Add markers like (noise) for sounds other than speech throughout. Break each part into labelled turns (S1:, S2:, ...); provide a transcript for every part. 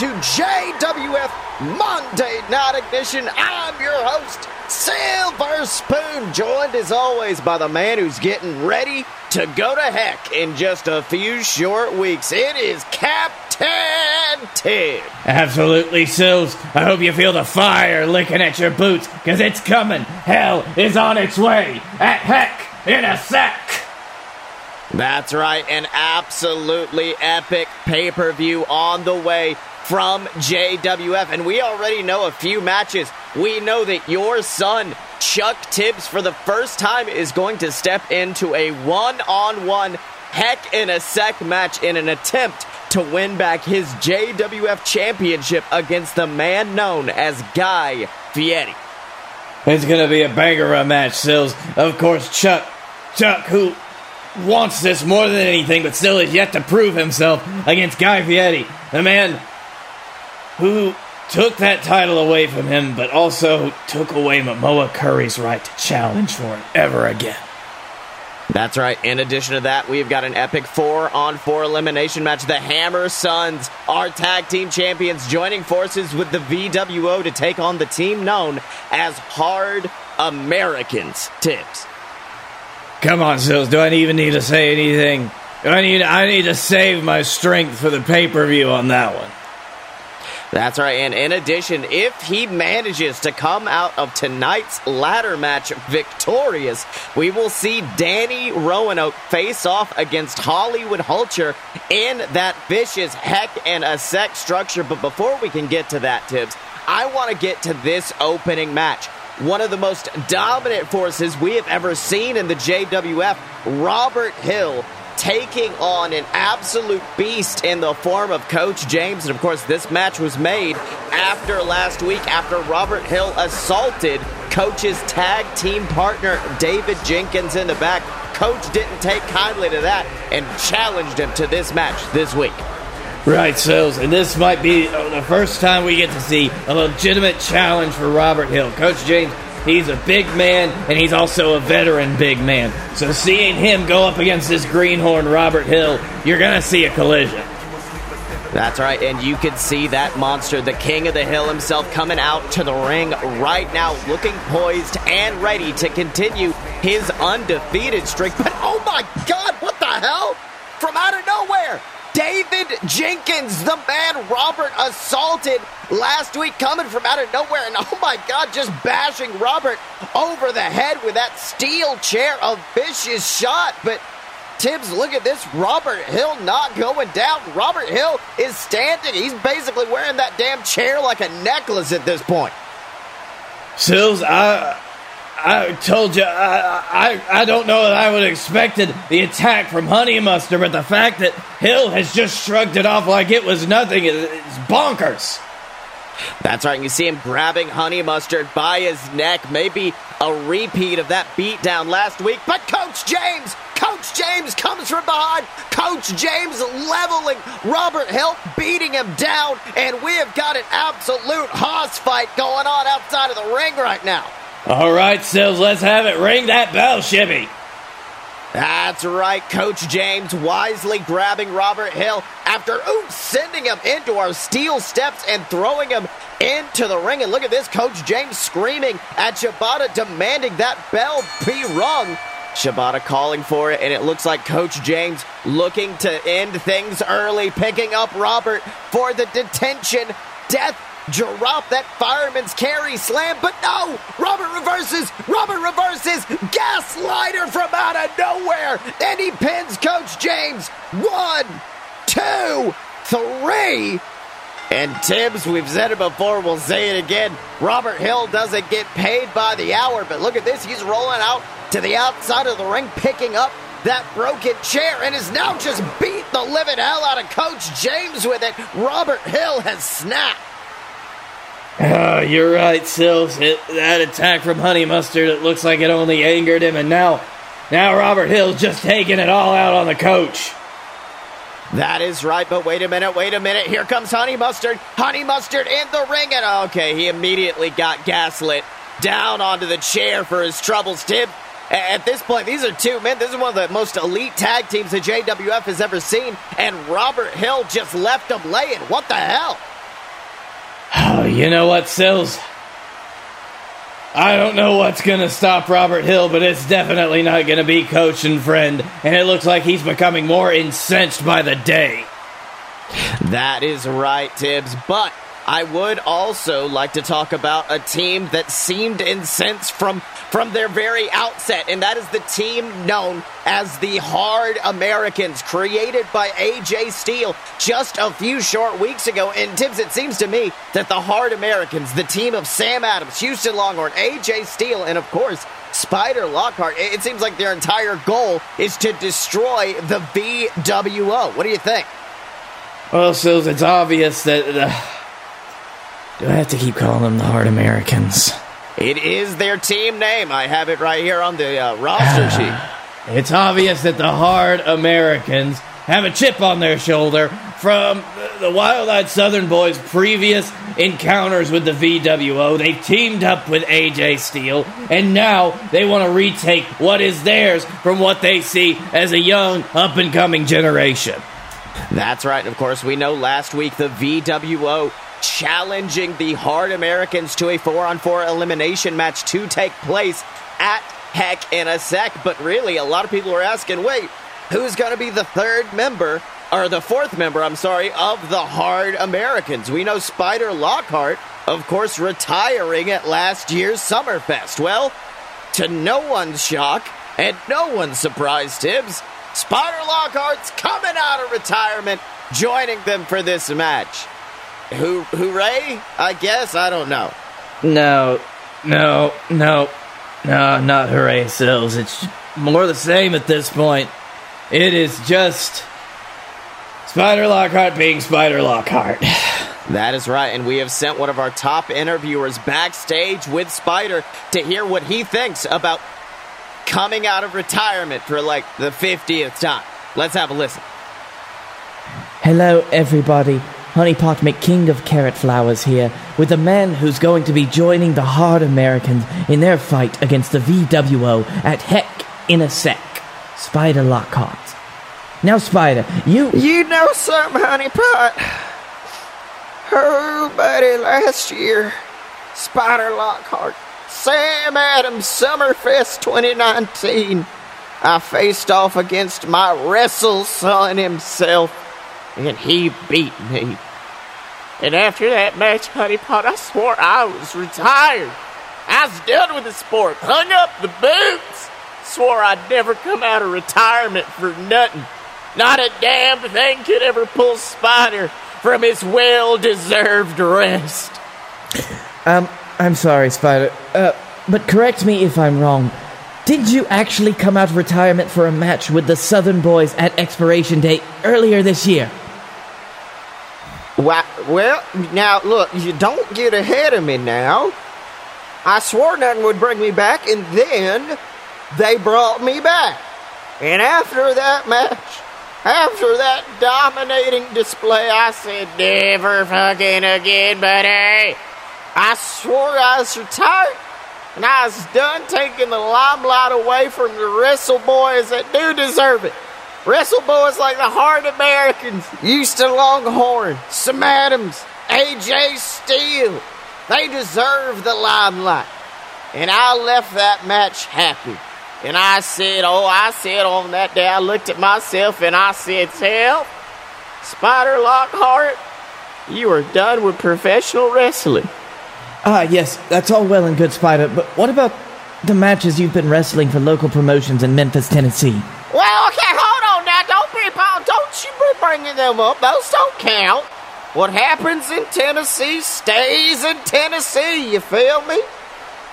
S1: to JWF Monday Night Ignition. I'm your host, Silver Spoon, joined as always by the man who's getting ready to go to heck in just a few short weeks. It is Captain Tim.
S2: Absolutely, Sills. I hope you feel the fire licking at your boots, because it's coming. Hell is on its way. At heck in a sec.
S1: That's right, an absolutely epic pay per view on the way from JWF. And we already know a few matches. We know that your son, Chuck Tibbs, for the first time is going to step into a one on one heck in a sec match in an attempt to win back his JWF championship against the man known as Guy Fieri.
S2: It's going to be a banger of a match, Sills. Of course, Chuck, Chuck, who wants this more than anything, but still has yet to prove himself against Guy Fieri, the man who took that title away from him, but also took away Momoa Curry's right to challenge for it ever again.
S1: That's right. In addition to that, we've got an epic four on four elimination match. The Hammer Sons, our tag team champions, joining forces with the VWO to take on the team known as Hard Americans. Tibbs.
S2: Come on, Sills. Do I even need to say anything? I need I need to save my strength for the pay per view on that one.
S1: That's right. And in addition, if he manages to come out of tonight's ladder match victorious, we will see Danny Roanoke face off against Hollywood Hulcher in that vicious heck in a sec structure. But before we can get to that, Tibbs, I want to get to this opening match. One of the most dominant forces we have ever seen in the JWF, Robert Hill taking on an absolute beast in the form of Coach James. And of course, this match was made after last week, after Robert Hill assaulted Coach's tag team partner, David Jenkins, in the back. Coach didn't take kindly to that and challenged him to this match this week.
S2: Right, Sills, and this might be the first time we get to see a legitimate challenge for Robert Hill. Coach James He's a big man, and he's also a veteran big man. So seeing him go up against this greenhorn Robert Hill, you're going to see a collision.
S1: That's right, and you can see that monster, the king of the hill himself, coming out to the ring right now, looking poised and ready to continue his undefeated streak. But oh my god, what the hell? From out of nowhere, David Jenkins, the man Robert assaulted last week, coming from out of nowhere, and oh my God, just bashing Robert over the head with that steel chair. A vicious shot, but Tibbs, look at this. Robert Hill not going down. Robert Hill is standing. He's basically wearing that damn chair like a necklace at this point.
S2: Sills, I I told you, I, I, I don't know that I would have expected the attack from Honey Mustard, but the fact that Hill has just shrugged it off like it was nothing is bonkers.
S1: That's right. You see him grabbing Honey Mustard by his neck. Maybe a repeat of that beatdown last week. But Coach James, Coach James comes from behind. Coach James leveling Robert Hill, beating him down. And we have got an absolute hoss fight going on outside of the ring right now.
S2: All right, Sills, let's have it. Ring that bell, Shibby.
S1: That's right, Coach James wisely grabbing Robert Hill after ooh, sending him into our steel steps and throwing him into the ring. And look at this, Coach James screaming at Shibata, demanding that bell be rung. Shibata calling for it, and it looks like Coach James looking to end things early, picking up Robert for the detention. Death drop that fireman's carry slam, but no! Robert reverses! Robert reverses! Gaslighter from out of nowhere! And he pins Coach James! One, two, three! And Tibbs, we've said it before, we'll say it again. Robert Hill doesn't get paid by the hour, but look at this. He's rolling out to the outside of the ring, picking up that broken chair, and is now just beat the living hell out of Coach James with it. Robert Hill has snapped.
S2: Oh, you're right, Sills. It, that attack from Honey Mustard, it looks like it only angered him, and now, now Robert Hill's just taking it all out on the coach.
S1: That is right, but wait a minute, wait a minute. Here comes Honey Mustard. Honey Mustard in the ring, and oh, okay, he immediately got gaslit down onto the chair for his troubles. Tib, At this point, these are two men. This is one of the most elite tag teams the JWF has ever seen, and Robert Hill just left them laying. What the hell?
S2: Oh, (sighs) you know what, Sills? I don't know what's going to stop Robert Hill, but it's definitely not going to be coach and friend, and it looks like he's becoming more incensed by the day.
S1: That is right, Tibbs, but I would also like to talk about a team that seemed incensed from from their very outset, and that is the team known as the Hard Americans, created by AJ Steele just a few short weeks ago. And Tibbs, it seems to me that the Hard Americans, the team of Sam Adams, Houston Longhorn, AJ Steele, and of course, Spider Lockhart, it seems like their entire goal is to destroy the VWO. What do you think?
S2: Well, Sills, it's obvious that. Uh, do I have to keep calling them the Hard Americans?
S1: It is their team name. I have it right here on the uh, roster sheet.
S2: It's obvious that the Hard Americans have a chip on their shoulder from the Wild Eyed Southern Boys' previous encounters with the VWO. They've teamed up with AJ Steele, and now they want to retake what is theirs from what they see as a young, up and coming generation.
S1: That's right. Of course, we know last week the VWO challenging the Hard Americans to a four on four elimination match to take place at Heck in a Sec. But really, a lot of people are asking wait, who's going to be the third member, or the fourth member, I'm sorry, of the Hard Americans? We know Spider Lockhart, of course, retiring at last year's Summerfest. Well, to no one's shock and no one's surprise, Tibbs, Spider Lockhart's coming out of retirement, joining them for this match. Who, hooray? I guess. I don't know.
S2: No, no, no, no, not hooray, Sills. It's more the same at this point. It is just Spider Lockhart being Spider Lockhart. (sighs)
S1: That is right, and we have sent one of our top interviewers backstage with Spider to hear what he thinks about coming out of retirement for like the 50th time. Let's have a listen.
S3: Hello, everybody. Honeypot McKing of Carrot Flowers here, with a man who's going to be joining the Hard Americans in their fight against the VWO at Heck in a Sec. Spider Lockhart. Now, Spider, you.
S4: You know something, Honeypot? Her buddy last year, Spider Lockhart, Sam Adams Summerfest 2019. I faced off against my wrestle son himself and he beat me. And after that match, Honey Pot, I swore I was retired. I was done with the sport, hung up the boots, swore I'd never come out of retirement for nothing. Not a damn thing could ever pull Spider from his well deserved rest.
S3: Um, I'm sorry, Spider. Uh, but correct me if I'm wrong. Did you actually come out of retirement for a match with the Southern Boys at expiration date earlier this year?
S4: Why, well, now look, you don't get ahead of me now. I swore nothing would bring me back, and then they brought me back. And after that match, after that dominating display, I said, never fucking again, buddy. I swore I was retired, and I was done taking the limelight away from the wrestle boys that do deserve it. Wrestle boys like the Hard Americans, Houston Longhorn, Sam Adams, AJ Steele. They deserve the limelight. And I left that match happy. And I said, oh, I said on that day, I looked at myself and I said, Hell, Spider Lockhart, you are done with professional wrestling.
S3: Ah, yes, that's all well and good, Spider, but what about the matches you've been wrestling for local promotions in Memphis, Tennessee?
S4: Well, okay, hold on now. Don't be, don't you be bringing them up. Those don't count. What happens in Tennessee stays in Tennessee. You feel me?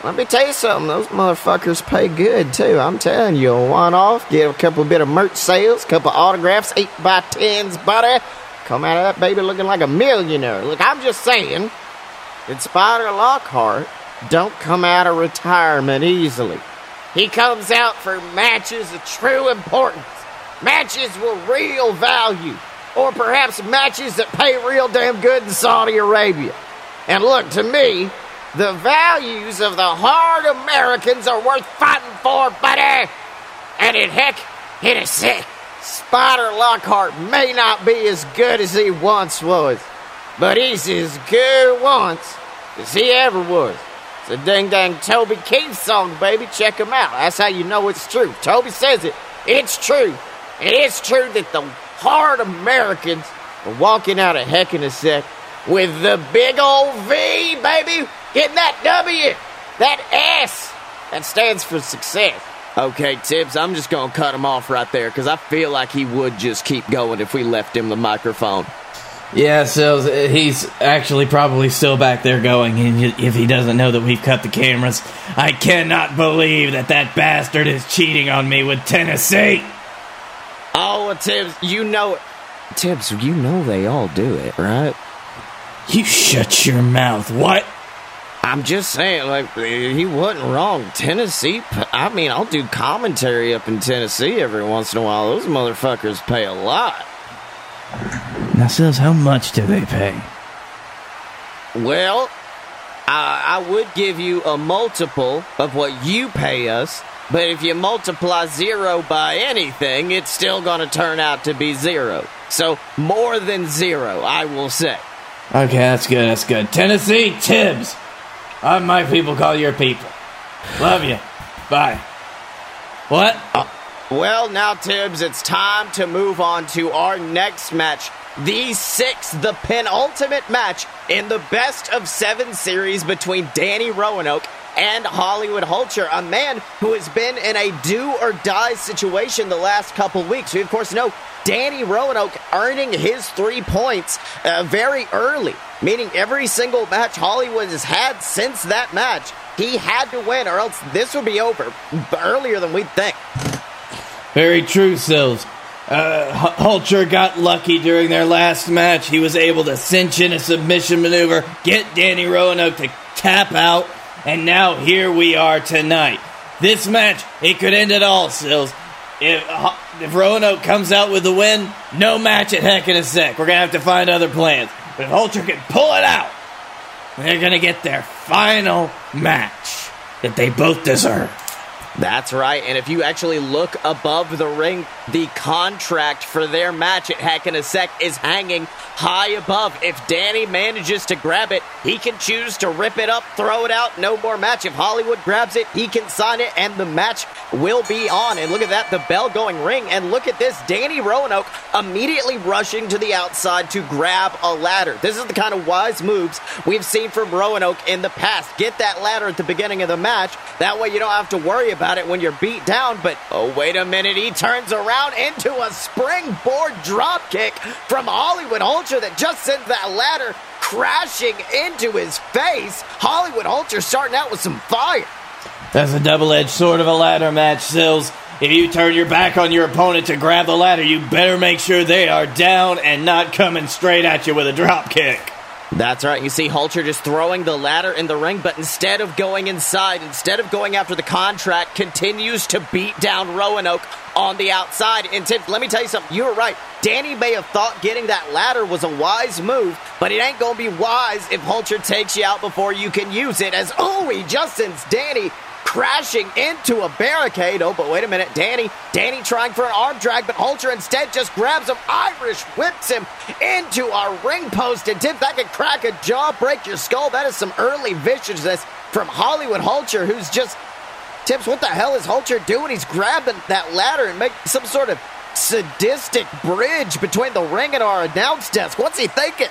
S4: Let me tell you something. Those motherfuckers pay good too. I'm telling you, a one-off, get a couple bit of merch sales, couple autographs, eight by tens, buddy. Come out of that baby looking like a millionaire. Look, I'm just saying Spider Lockhart don't come out of retirement easily. He comes out for matches of true importance, matches with real value, or perhaps matches that pay real damn good in Saudi Arabia. And look, to me, The values of the hard Americans are worth fighting for, buddy. And in heck, it is sick. Spider Lockhart may not be as good as he once was, but he's as good once as he ever was. It's a ding dang Toby Keith song, baby. Check him out. That's how you know it's true. Toby says it. It's true. It is true that the hard Americans are walking out of heck in a sec with the big old V, baby. Getting that W, that S. That stands for success.
S1: Okay, Tibbs, I'm just going to cut him off right there because I feel like he would just keep going if we left him the microphone.
S2: Yeah, so he's actually probably still back there going, and if he doesn't know that we've cut the cameras, I cannot believe that that bastard is cheating on me with Tennessee.
S1: Oh, Tibbs, you know, it. Tibbs, you know they all do it, right?
S2: You shut your mouth. What?
S1: I'm just saying, like, he wasn't wrong. Tennessee, I mean, I'll do commentary up in Tennessee every once in a while. Those motherfuckers pay a lot.
S2: Now, says how much do they pay?
S1: Well, I, I would give you a multiple of what you pay us, but if you multiply zero by anything, it's still going to turn out to be zero. So, more than zero, I will say.
S2: Okay, that's good, that's good. Tennessee, Tibbs. I'm my people call your people. Love you. Bye. What?
S1: Uh, well, now, Tibbs, it's time to move on to our next match. The sixth, the penultimate match in the best of seven series between Danny Roanoke and Hollywood Hulcher, a man who has been in a do or die situation the last couple weeks. We, of course, know Danny Roanoke earning his three points uh, very early, meaning every single match Hollywood has had since that match, he had to win, or else this would be over earlier than we'd think.
S2: Very true, Sills. Uh, Hulcher got lucky during their last match. He was able to cinch in a submission maneuver, get Danny Roanoke to tap out, and now here we are tonight. This match, it could end it all, Sills. If if Roanoke comes out with the win, no match at heck in a sec. We're gonna have to find other plans. But if Hulcher can pull it out, they're gonna get their final match that they both deserve.
S1: That's right. And if you actually look above the ring, the contract for their match at Heck in a Sec is hanging high above. If Danny manages to grab it, he can choose to rip it up, throw it out, no more match. If Hollywood grabs it, he can sign it, and the match will be on. And look at that, the bell going ring. And look at this, Danny Roanoke immediately rushing to the outside to grab a ladder. This is the kind of wise moves we've seen from Roanoke in the past. Get that ladder at the beginning of the match. That way you don't have to worry about about it when you're beat down, but oh, wait a minute. He turns around into a springboard dropkick from Hollywood Hulcher that just sends that ladder crashing into his face. Hollywood Hulcher starting out with some fire.
S2: That's a double edged sword of a ladder match, Sills. If you turn your back on your opponent to grab the ladder, you better make sure they are down and not coming straight at you with a drop kick.
S1: That's right. You see Hulcher just throwing the ladder in the ring, but instead of going inside, instead of going after the contract, continues to beat down Roanoke on the outside. And Tim, let me tell you something. You were right. Danny may have thought getting that ladder was a wise move, but it ain't gonna be wise if Hulcher takes you out before you can use it. As oh, he just sends Danny crashing into a barricade. Oh, but wait a minute. Danny, Danny trying for an arm drag, but Hulcher instead just grabs him, Irish whips him into our ring post. And Tim, that could crack a jaw, break your skull. That is some early viciousness from Hollywood Hulcher, who's just. Tibbs, what the hell is Hulcher doing? He's grabbing that ladder and making some sort of sadistic bridge between the ring and our announce desk. What's he thinking?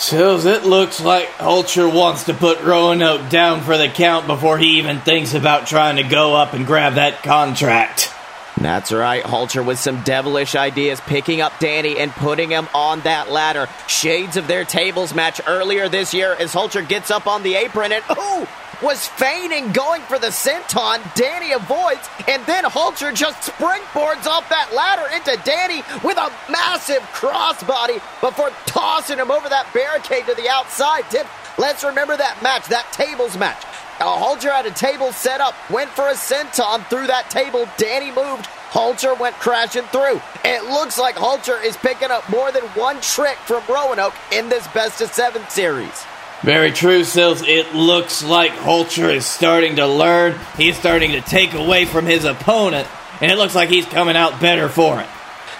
S2: Sills, it looks like Hulcher wants to put Roanoke down for the count before he even thinks about trying to go up and grab that contract.
S1: That's right, Hulcher with some devilish ideas, picking up Danny and putting him on that ladder. Shades of their tables match earlier this year as Hulcher gets up on the apron and, ooh, was feigning going for the senton. Danny avoids, and then Hulcher just springboards off that ladder into Danny with a massive crossbody before tossing him over that barricade to the outside. Tip, let's remember that match, that tables match. Uh, Hulcher had a table set up, went for a senton through that table. Danny moved. Hulcher went crashing through. It looks like Hulcher is picking up more than one trick from Roanoke in this best of seven series.
S2: Very true, Sills. It looks like Hulcher is starting to learn. He's starting to take away from his opponent, and it looks like he's coming out better for it.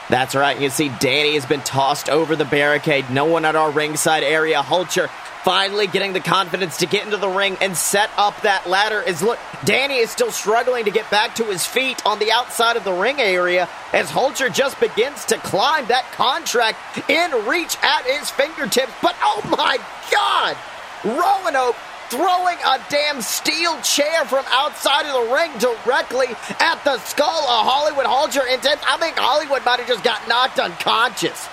S1: That's right. You can see, Danny has been tossed over the barricade. No one at our ringside area. Hulcher finally getting the confidence to get into the ring and set up that ladder. Is look, Danny is still struggling to get back to his feet on the outside of the ring area as Hulcher just begins to climb that contract in reach at his fingertips. But oh my God! Roanoke throwing a damn steel chair from outside of the ring directly at the skull of Hollywood Hulcher. And I think Hollywood might have just got knocked unconscious.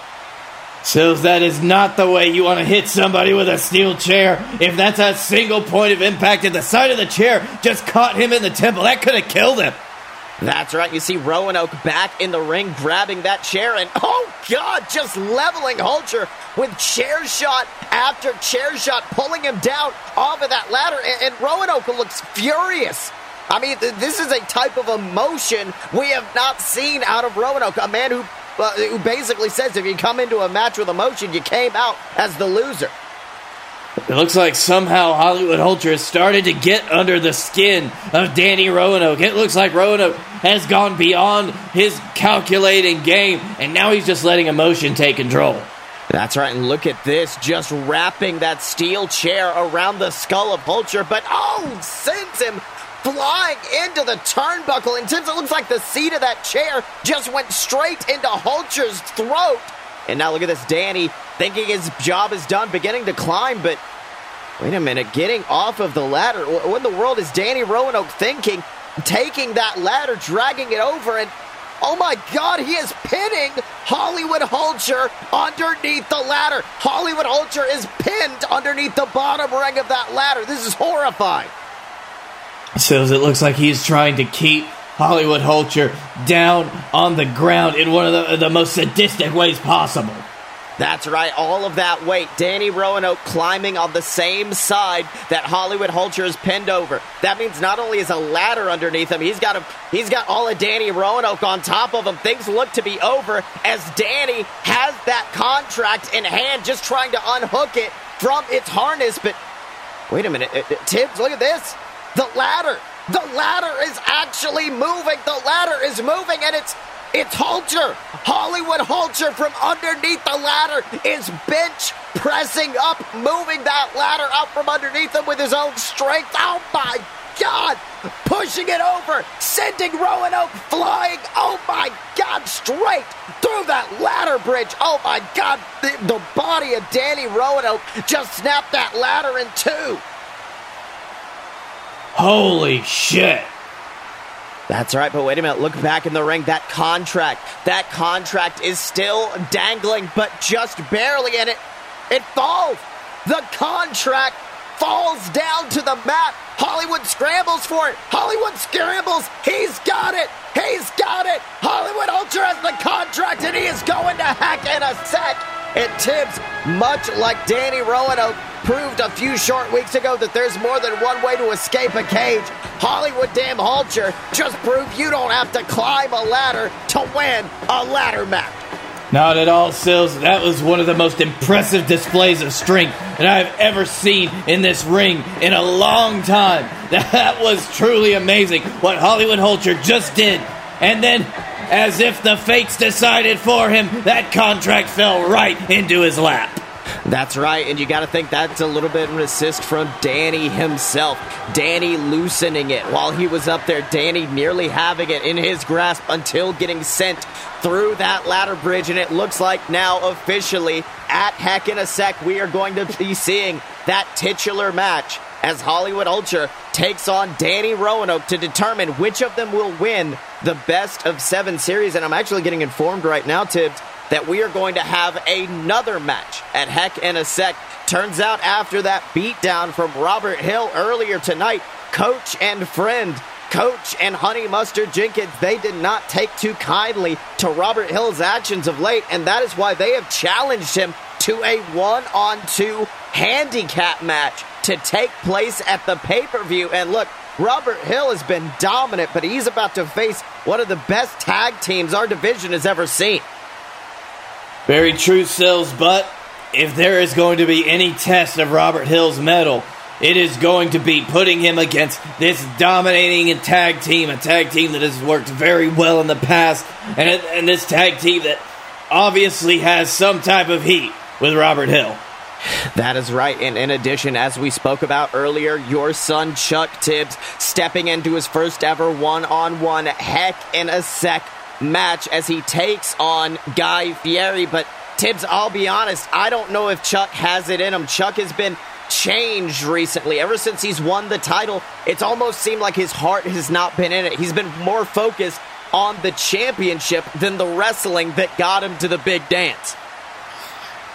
S2: Sills, that is not the way you want to hit somebody with a steel chair. If that's a single point of impact at the side of the chair, just caught him in the temple. That could have killed him.
S1: That's right. You see Roanoke back in the ring grabbing that chair and, oh God, just leveling Hulcher with chair shot after chair shot, pulling him down off of that ladder. And, and Roanoke looks furious. I mean, th- this is a type of emotion we have not seen out of Roanoke, a man who well, who basically says if you come into a match with emotion, you came out as the loser.
S2: It looks like somehow Hollywood Hulcher has started to get under the skin of Danny Roanoke. It looks like Roanoke has gone beyond his calculating game, and now he's just letting emotion take control.
S1: That's right, and look at this, just wrapping that steel chair around the skull of Hulcher, but oh, sends him flying into the turnbuckle. And since it looks like the seat of that chair just went straight into Hulcher's throat. And now look at this Danny thinking his job is done, beginning to climb, but wait a minute, getting off of the ladder. What in the world is Danny Roanoke thinking? Taking that ladder, dragging it over, and oh my god, he is pinning Hollywood Hulcher underneath the ladder. Hollywood Hulcher is pinned underneath the bottom ring of that ladder. This is horrifying.
S2: So it looks like he's trying to keep Hollywood Hulcher down on the ground in one of the, the most sadistic ways possible.
S1: That's right, all of that weight. Danny Roanoke climbing on the same side that Hollywood Hulcher is pinned over. That means not only is a ladder underneath him, he's got a, he's got all of Danny Roanoke on top of him. Things look to be over as Danny has that contract in hand, just trying to unhook it from its harness. But wait a minute, uh, uh, Tibbs, look at this. The ladder. The ladder is actually moving. The ladder is moving, and it's it's Hulcher. Hollywood Hulcher from underneath the ladder is bench pressing up, moving that ladder up from underneath him with his own strength. Oh my God! Pushing it over, sending Roanoke flying. Oh my God! Straight through that ladder bridge. Oh my God! The, the body of Danny Roanoke just snapped that ladder in two.
S2: Holy shit.
S1: That's right, but wait a minute. Look back in the ring. That contract, that contract is still dangling, but just barely, and it it falls. The contract falls down to the mat. Hollywood scrambles for it. Hollywood scrambles. He's got it. He's got it. Hollywood Hulcher has the contract, and he is going to heck in a sec. And Tibbs, much like Danny Roanoke, proved a few short weeks ago that there's more than one way to escape a cage. Hollywood Damn Hulcher just proved you don't have to climb a ladder to win a ladder match.
S2: Not at all, Sills. That was one of the most impressive displays of strength that I've ever seen in this ring in a long time. (laughs) That was truly amazing what Hollywood Hulcher just did. And then, as if the fates decided for him, that contract fell right into his lap.
S1: That's right, and you got to think that's a little bit of an assist from Danny himself. Danny loosening it while he was up there. Danny nearly having it in his grasp until getting sent through that ladder bridge, and it looks like now officially at Heck in a Sec, we are going to be seeing that titular match as Hollywood Hulcher takes on Danny Roanoke to determine which of them will win the best of seven series. And I'm actually getting informed right now, Tibbs, that we are going to have another match at Heck in a Sec. Turns out after that beatdown from Robert Hill earlier tonight, coach and friend Coach and Honey Mustard Jenkins, they did not take too kindly to Robert Hill's actions of late, and that is why they have challenged him to a one on two handicap match to take place at the pay per view. And look, Robert Hill has been dominant, but he's about to face one of the best tag teams our division has ever seen.
S2: Very true, Sills, but if there is going to be any test of Robert Hill's mettle, it is going to be putting him against this dominating tag team, a tag team that has worked very well in the past, and, and this tag team that obviously has some type of heat with Robert Hill.
S1: That is right. And in addition, as we spoke about earlier, your son Chuck Tibbs stepping into his first ever one on one heck in a sec match as he takes on Guy Fieri. But Tibbs, I'll be honest, I don't know if Chuck has it in him. Chuck has been changed recently. Ever since he's won the title, it's almost seemed like his heart has not been in it. He's been more focused on the championship than the wrestling that got him to the big dance.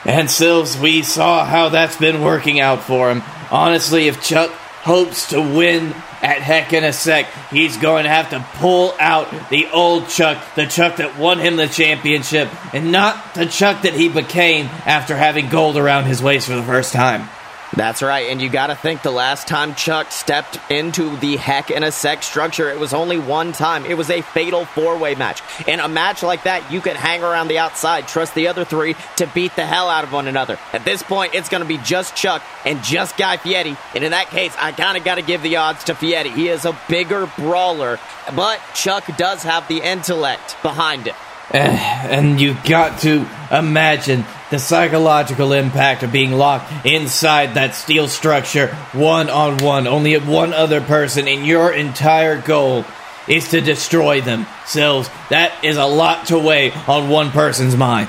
S2: And Sills, we saw how that's been working out for him. Honestly, if Chuck hopes to win at Heck in a Sec, he's going to have to pull out the old Chuck, the Chuck that won him the championship, and not the Chuck that he became after having gold around his waist for the first time.
S1: That's right, and you got to think the last time Chuck stepped into the heck in a sec structure, it was only one time. It was a fatal four way match. In a match like that, you can hang around the outside, trust the other three to beat the hell out of one another. At this point, it's to be just Chuck and just Guy Fieri, and in that case, I kind of got to give the odds to Fieri. He is a bigger brawler, but Chuck does have the intellect behind it.
S2: Eh, and you've got to imagine the psychological impact of being locked inside that steel structure one on one, only one other person, and your entire goal is to destroy them. Sills, that is a lot to weigh on one person's mind.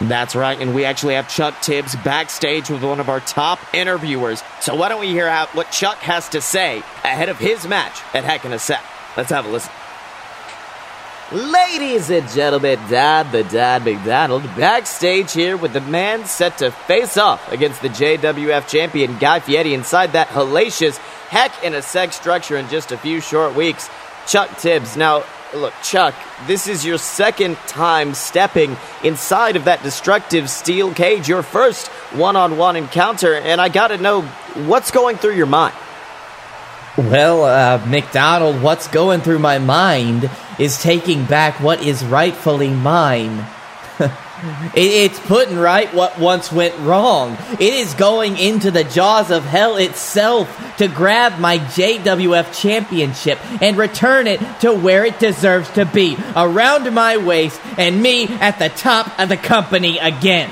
S1: That's right, and we actually have Chuck Tibbs backstage with one of our top interviewers. So why don't we hear out what Chuck has to say ahead of his match at Heck in a Sec? Let's have a listen. Ladies and gentlemen, Dad the Dad McDonald backstage here with the man set to face off against the JWF champion Guy Fieri inside that hellacious heck in a sec structure in just a few short weeks. Chuck Tibbs. Now, look, Chuck, this is your second time stepping inside of that destructive steel cage, your first one on one encounter, and I gotta know what's going through your mind.
S3: Well, uh, McDonald, what's going through my mind is taking back what is rightfully mine. (laughs) it's putting right what once went wrong. It is going into the jaws of hell itself to grab my JWF championship and return it to where it deserves to be, around my waist and me at the top of the company again.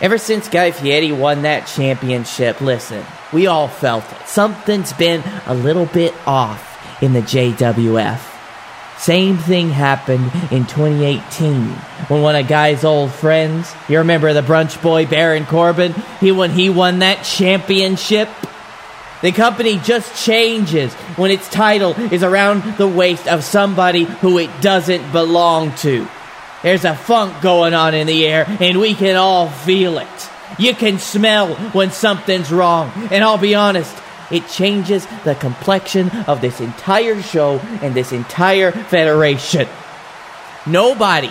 S3: Ever since Guy Fieri won that championship, listen, we all felt it. Something's been a little bit off in the JWF. Same thing happened in 2018 when one of Guy's old friends, you remember the brunch boy Baron Corbin, he when he won that championship. The company just changes when its title is around the waist of somebody who it doesn't belong to. There's a funk going on in the air, and we can all feel it. You can smell when something's wrong, and I'll be honest, it changes the complexion of this entire show and this entire federation. Nobody,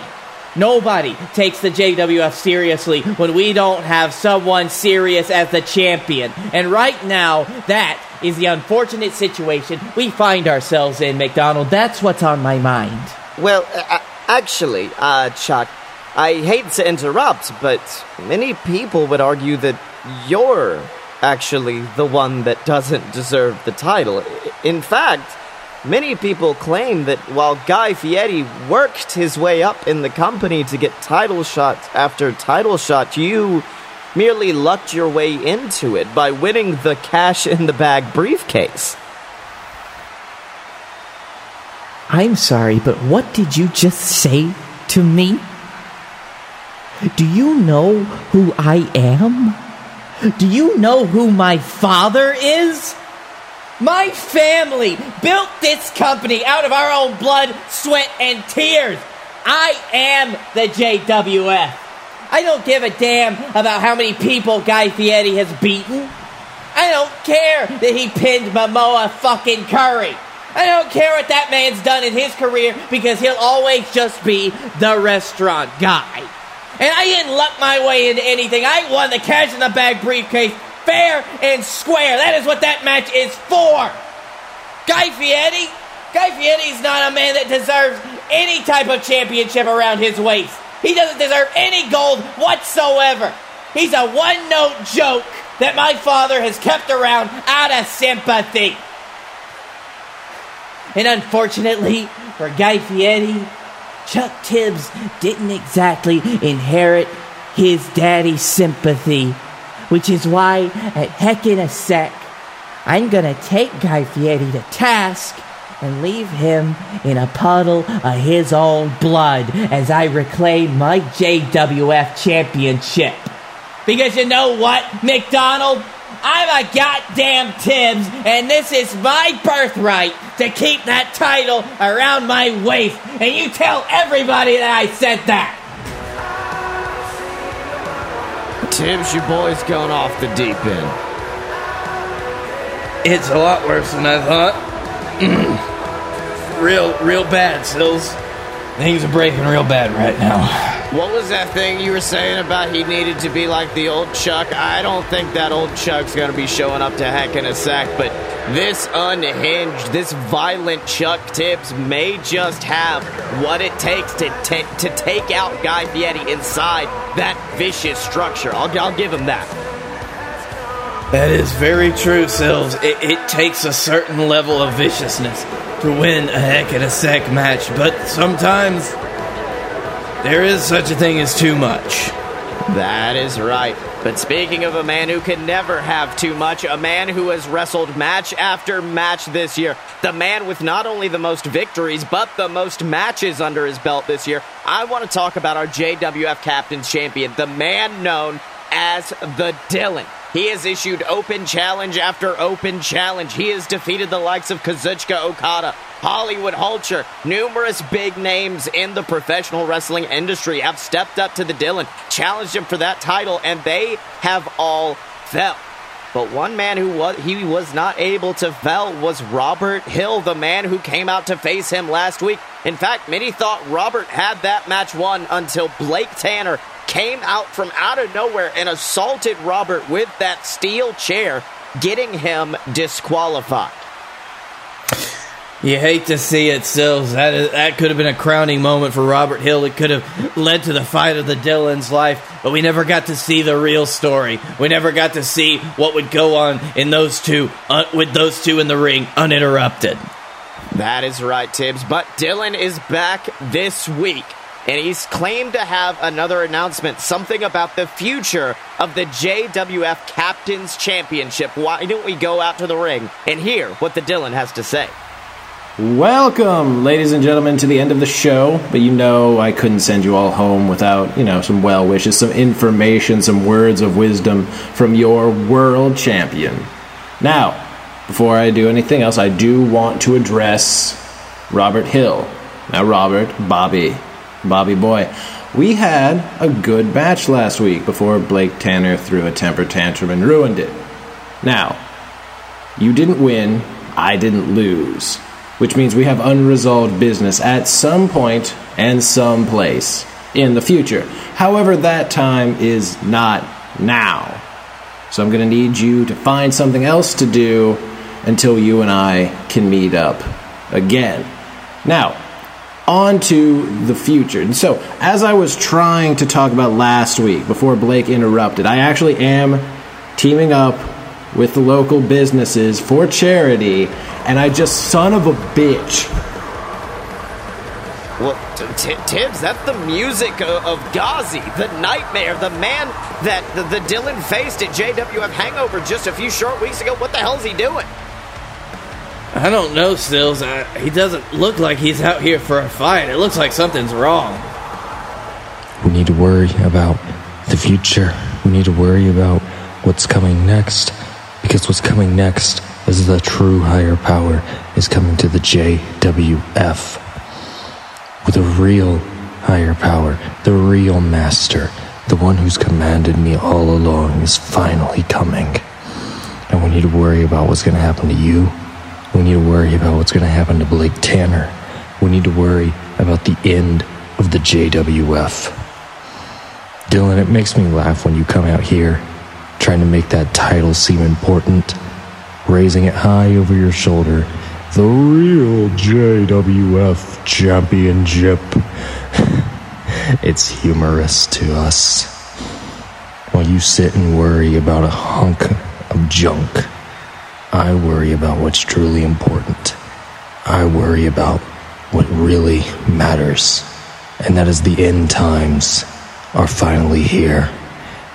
S3: nobody takes the JWF seriously when we don't have someone serious as the champion. And right now, that is the unfortunate situation we find ourselves in, McDonald. That's what's on my mind.
S4: Well, uh, actually, uh, Chuck, I hate to interrupt, but many people would argue that you're actually the one that doesn't deserve the title. In fact, many people claim that while Guy Fieri worked his way up in the company to get title shot after title shot, you merely lucked your way into it by winning the cash in the bag briefcase.
S3: I'm sorry, but what did you just say to me? Do you know who I am? Do you know who my father is? My family built this company out of our own blood, sweat, and tears. I am the JWF. I don't give a damn about how many people Guy Fieri has beaten. I don't care that he pinned Momoa fucking Curry. I don't care what that man's done in his career because he'll always just be the restaurant guy. And I didn't luck my way into anything. I won the cash in the bag briefcase fair and square. That is what that match is for. Guy Fieri? Guy Fieri's not a man that deserves any type of championship around his waist. He doesn't deserve any gold whatsoever. He's a one note joke that my father has kept around out of sympathy. And unfortunately for Guy Fieri, Chuck Tibbs didn't exactly inherit his daddy's sympathy, which is why at heck in a sec, I'm gonna take Guy Fieri to task and leave him in a puddle of his own blood as I reclaim my JWF championship. Because you know what, McDonald? I'm a goddamn Tibbs, and this is my birthright to keep that title around my waist. And you tell everybody that I said that.
S1: Tibbs, your boy's going off the deep end.
S2: It's a lot worse than I thought. (clears throat) real, real bad, Sills. Things are breaking real bad right now.
S1: What was that thing you were saying about he needed to be like the old Chuck? I don't think that old Chuck's going to be showing up to heck in a sec, but this unhinged, this violent Chuck Tibbs may just have what it takes to, t- to take out Guy Fieri inside that vicious structure. I'll, I'll give him that.
S2: That is very true, Sills. It, it takes a certain level of viciousness to win a heck in a sec match, but sometimes there is such a thing as too much.
S1: That is right. But speaking of a man who can never have too much, a man who has wrestled match after match this year, the man with not only the most victories, but the most matches under his belt this year, I want to talk about our JWF Captain's Champion, the man known as the Dylan. He has issued open challenge after open challenge. He has defeated the likes of Kazuchika Okada, Hollywood Hulcher. Numerous big names in the professional wrestling industry have stepped up to the Dylan, challenged him for that title, and they have all fell. But one man who was he was not able to fell was Robert Hill, the man who came out to face him last week. In fact, many thought Robert had that match won until Blake Tanner came out from out of nowhere and assaulted Robert with that steel chair, getting him disqualified.
S2: You hate to see it, Sills. That, is, that could have been a crowning moment for Robert Hill. It could have led to the fight of the Dylan's life, but we never got to see the real story. We never got to see what would go on in those two, uh, with those two in the ring uninterrupted.
S1: That is right, Tibbs. But Dylan is back this week and he's claimed to have another announcement, something about the future of the JWF Captain's Championship. Why don't we go out to the ring and hear what the Dylan has to say?
S5: Welcome, ladies and gentlemen, to the end of the show. But you know, I couldn't send you all home without, you know, some well wishes, some information, some words of wisdom from your world champion. Now, before I do anything else, I do want to address Robert Hill. Now, Robert, Bobby, Bobby Boy. We had a good match last week before Blake Tanner threw a temper tantrum and ruined it. Now, you didn't win, I didn't lose, which means we have unresolved business at some point and some place in the future. However, that time is not now. So I'm going to need you to find something else to do until you and I can meet up again. Now, on to the future. And so, as I was trying to talk about last week before Blake interrupted, I actually am teaming up with the local businesses for charity, and I just son of a bitch.
S1: Well, t- t- Tibbs, that's the music of, of Ghazi, the nightmare, the man that the, the Dylan faced at JWF Hangover just a few short weeks ago. What the hell's he doing?
S2: I don't know, Sills. I, he doesn't look like he's out here for a fight. It looks like something's wrong.
S6: We need to worry about the future. We need to worry about what's coming next. Because what's coming next is the true higher power is coming to the JWF. With a real higher power, the real master, the one who's commanded me all along is finally coming. And we need to worry about what's going to happen to you. We need to worry about what's going to happen to Blake Tanner. We need to worry about the end of the JWF. Dylan, it makes me laugh when you come out here trying to make that title seem important, raising it high over your shoulder. The real JWF Championship. (laughs) it's humorous to us. While you sit and worry about a hunk of junk, I worry about what's truly important. I worry about what really matters. And that is the end times are finally here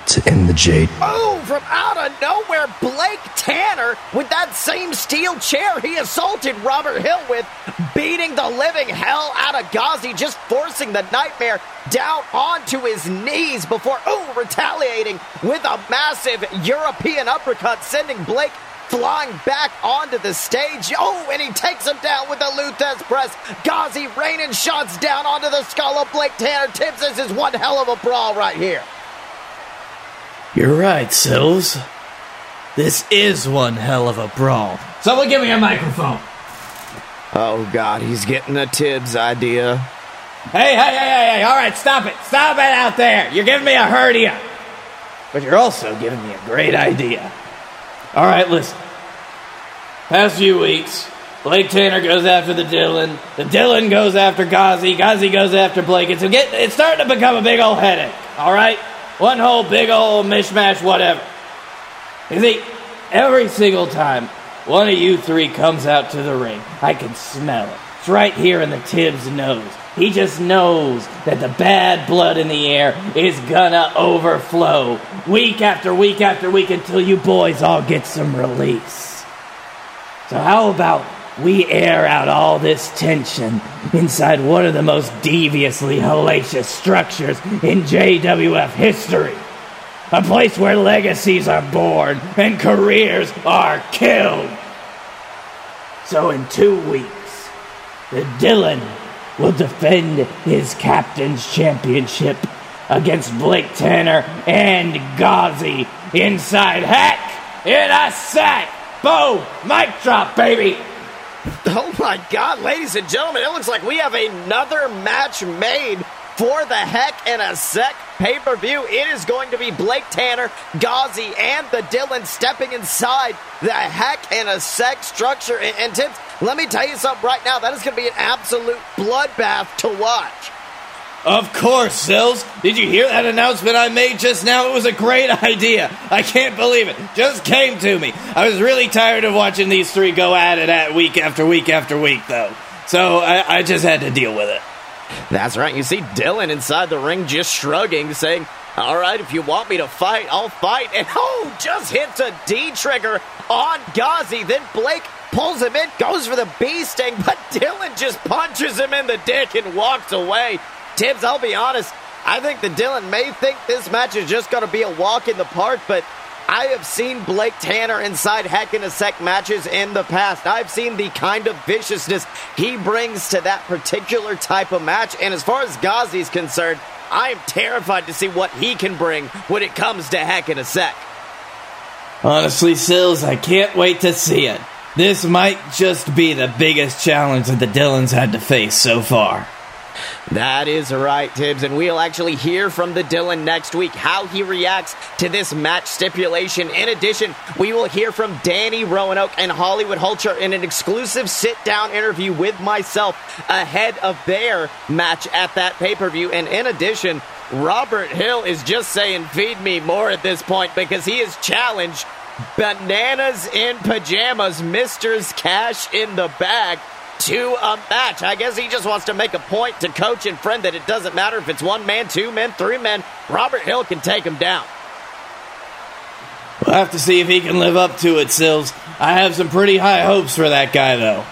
S6: to end the Jade.
S1: From out of nowhere, Blake Tanner with that same steel chair he assaulted Robert Hill with, beating the living hell out of Ghazi, just forcing the nightmare down onto his knees before, oh, retaliating with a massive European uppercut, sending Blake flying back onto the stage. Oh, and he takes him down with the Lou Thesz press. Ghazi raining shots down onto the skull of Blake Tanner. Tibbs this is one hell of a brawl right here.
S2: You're right, Sills. This is one hell of a brawl. Someone give me a microphone.
S1: Oh, God, he's getting a Tibbs idea.
S2: Hey, hey, hey, hey, hey, all right, stop it. Stop it out there. You're giving me a hernia. But you're also giving me a great idea. All right, listen. Past few weeks, Blake Tanner goes after the Dylan. The Dylan goes after Ghazi. Ghazi goes after Blake. It's, get, it's starting to become a big old headache, all right? One whole big old mishmash, whatever. You see, every single time one of you three comes out to the ring, I can smell it. It's right here in the Tibbs nose. He just knows that the bad blood in the air is gonna overflow week after week after week until you boys all get some release. So, how about we air out all this tension inside one of the most deviously hellacious structures in JWF history? A place where legacies are born and careers are killed. So, in two weeks, the Dylan will defend his captain's championship against Blake Tanner and Ghazi inside Heck in a Sec. Boom! Mic drop, baby! (laughs)
S1: Oh my God, ladies and gentlemen, it looks like we have another match made for the Heck in a Sec pay per view. It is going to be Blake Tanner, Ghazi, and the Dylan stepping inside the Heck in a Sec structure. And, and Tibbs, let me tell you something right now. That is going to be an absolute bloodbath to watch.
S2: Of course, Sills. Did you hear that announcement I made just now? It was a great (laughs) idea. I can't believe it. Just came to me. I was really tired of watching these three go at it at week after week after week, though. So I, I just had to deal with it.
S1: That's right. You see Dylan inside the ring just shrugging, saying, All right, if you want me to fight, I'll fight. And (laughs) oh, just hits a D trigger on Ghazi. Then Blake pulls him in, goes for the bee sting, but Dylan just punches him in the dick and walks away. Tibbs, I'll be honest, I think the Dylan may think this match is just going to be a walk in the park, but I have seen Blake Tanner inside Heck in a Sec matches in the past. I've seen the kind of viciousness he brings to that particular type of match. And as far as Ghazi's concerned, I am terrified to see what he can bring when it comes to Heck in a Sec.
S2: Honestly, Sills, I can't wait to see it. This might just be the biggest challenge that the Dylans had to face so far.
S1: That is right, Tibbs, and we'll actually hear from the Dylan next week how he reacts to this match stipulation. In addition, we will hear from Danny Roanoke and Hollywood Hulcher in an exclusive sit down interview with myself ahead of their match at that pay per view. And in addition, Robert Hill is just saying, feed me more at this point because he has challenged Bananas in Pajamas, Mister's Cash in the Bag to a match. I guess he just wants to make a point to coach and friend that it doesn't matter if it's one man, two men, three men. Robert Hill can take him down.
S2: We'll have to see if he can live up to it, Sills. I have some pretty high hopes for that guy, though.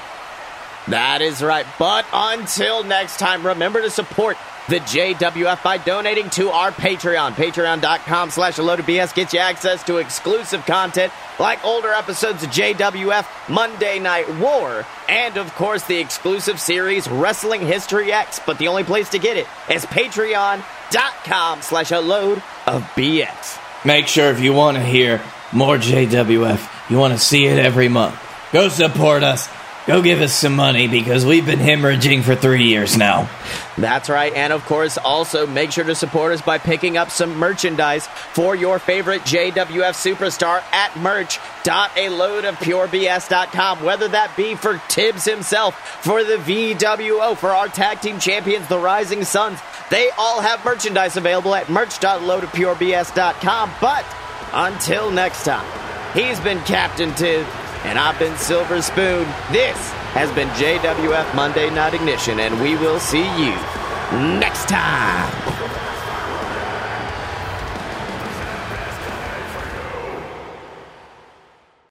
S1: That is right. But until next time, remember to support the JWF by donating to our Patreon. Patreon.com slash BS gets you access to exclusive content like older episodes of JWF, Monday Night War, and of course the exclusive series Wrestling History X. But the only place to get it is patreon.com slash a load of BS.
S2: Make sure if you want to hear more JWF, you want to see it every month, go support us Go give us some money because we've been hemorrhaging for three years now.
S1: That's right. And of course, also make sure to support us by picking up some merchandise for your favorite JWF superstar at merch.aloadofpurebs.com. Whether that be for Tibbs himself, for the VWO, for our tag team champions, the Rising Suns, They all have merchandise available at merch.loadedpurebs.com. But until next time, he's been Captain Tiz, and I've been Silver Spoon. This has been JWF Monday Night Ignition, and we will see you next time.